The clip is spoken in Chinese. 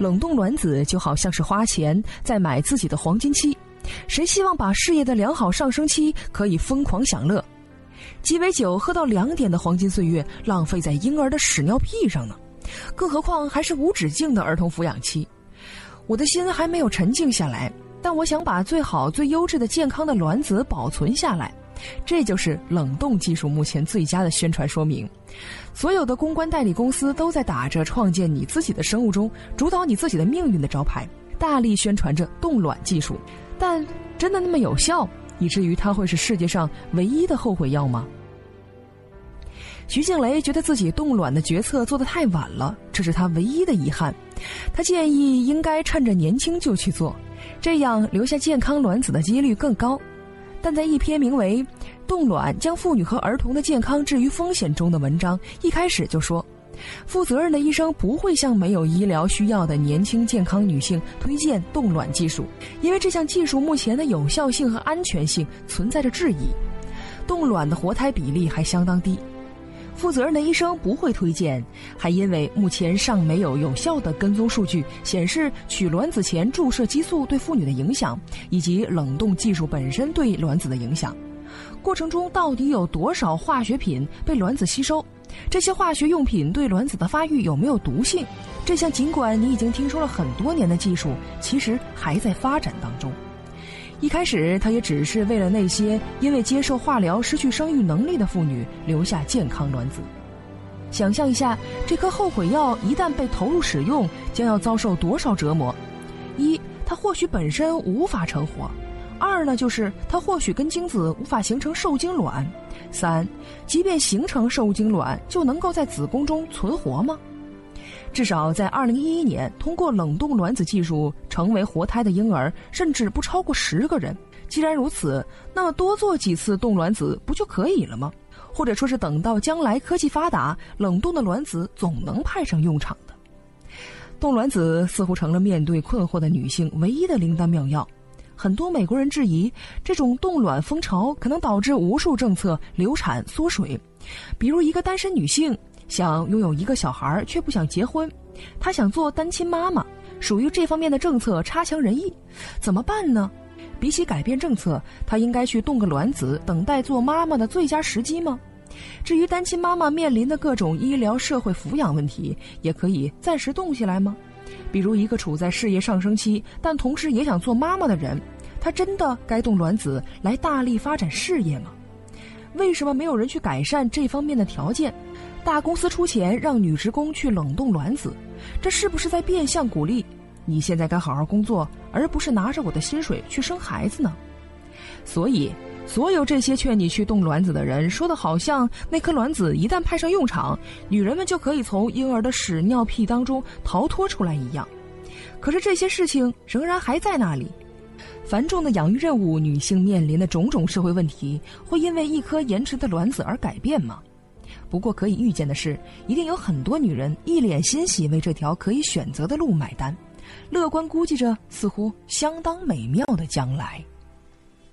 冷冻卵子就好像是花钱在买自己的黄金期，谁希望把事业的良好上升期可以疯狂享乐？鸡尾酒喝到两点的黄金岁月浪费在婴儿的屎尿屁上呢？更何况还是无止境的儿童抚养期。我的心还没有沉静下来，但我想把最好、最优质的、健康的卵子保存下来。这就是冷冻技术目前最佳的宣传说明。所有的公关代理公司都在打着创建你自己的生物钟、主导你自己的命运的招牌，大力宣传着冻卵技术。但真的那么有效，以至于它会是世界上唯一的后悔药吗？徐静蕾觉得自己冻卵的决策做得太晚了，这是她唯一的遗憾。她建议应该趁着年轻就去做，这样留下健康卵子的几率更高。但在一篇名为《冻卵将妇女和儿童的健康置于风险中》的文章一开始就说，负责任的医生不会向没有医疗需要的年轻健康女性推荐冻卵技术，因为这项技术目前的有效性和安全性存在着质疑，冻卵的活胎比例还相当低。负责任的医生不会推荐，还因为目前尚没有有效的跟踪数据显示取卵子前注射激素对妇女的影响，以及冷冻技术本身对卵子的影响。过程中到底有多少化学品被卵子吸收？这些化学用品对卵子的发育有没有毒性？这项尽管你已经听说了很多年的技术，其实还在发展当中。一开始，他也只是为了那些因为接受化疗失去生育能力的妇女留下健康卵子。想象一下，这颗后悔药一旦被投入使用，将要遭受多少折磨？一，它或许本身无法成活；二呢，就是它或许跟精子无法形成受精卵；三，即便形成受精卵，就能够在子宫中存活吗？至少在二零一一年，通过冷冻卵子技术成为活胎的婴儿，甚至不超过十个人。既然如此，那么多做几次冻卵子不就可以了吗？或者说是等到将来科技发达，冷冻的卵子总能派上用场的。冻卵子似乎成了面对困惑的女性唯一的灵丹妙药。很多美国人质疑，这种冻卵风潮可能导致无数政策流产缩水，比如一个单身女性。想拥有一个小孩却不想结婚，她想做单亲妈妈，属于这方面的政策差强人意，怎么办呢？比起改变政策，她应该去冻个卵子，等待做妈妈的最佳时机吗？至于单亲妈妈面临的各种医疗、社会抚养问题，也可以暂时冻起来吗？比如一个处在事业上升期，但同时也想做妈妈的人，她真的该冻卵子来大力发展事业吗？为什么没有人去改善这方面的条件？大公司出钱让女职工去冷冻卵子，这是不是在变相鼓励你现在该好好工作，而不是拿着我的薪水去生孩子呢？所以，所有这些劝你去冻卵子的人说的，好像那颗卵子一旦派上用场，女人们就可以从婴儿的屎尿屁当中逃脱出来一样。可是这些事情仍然还在那里。繁重的养育任务，女性面临的种种社会问题，会因为一颗延迟的卵子而改变吗？不过可以预见的是，一定有很多女人一脸欣喜为这条可以选择的路买单，乐观估计着似乎相当美妙的将来。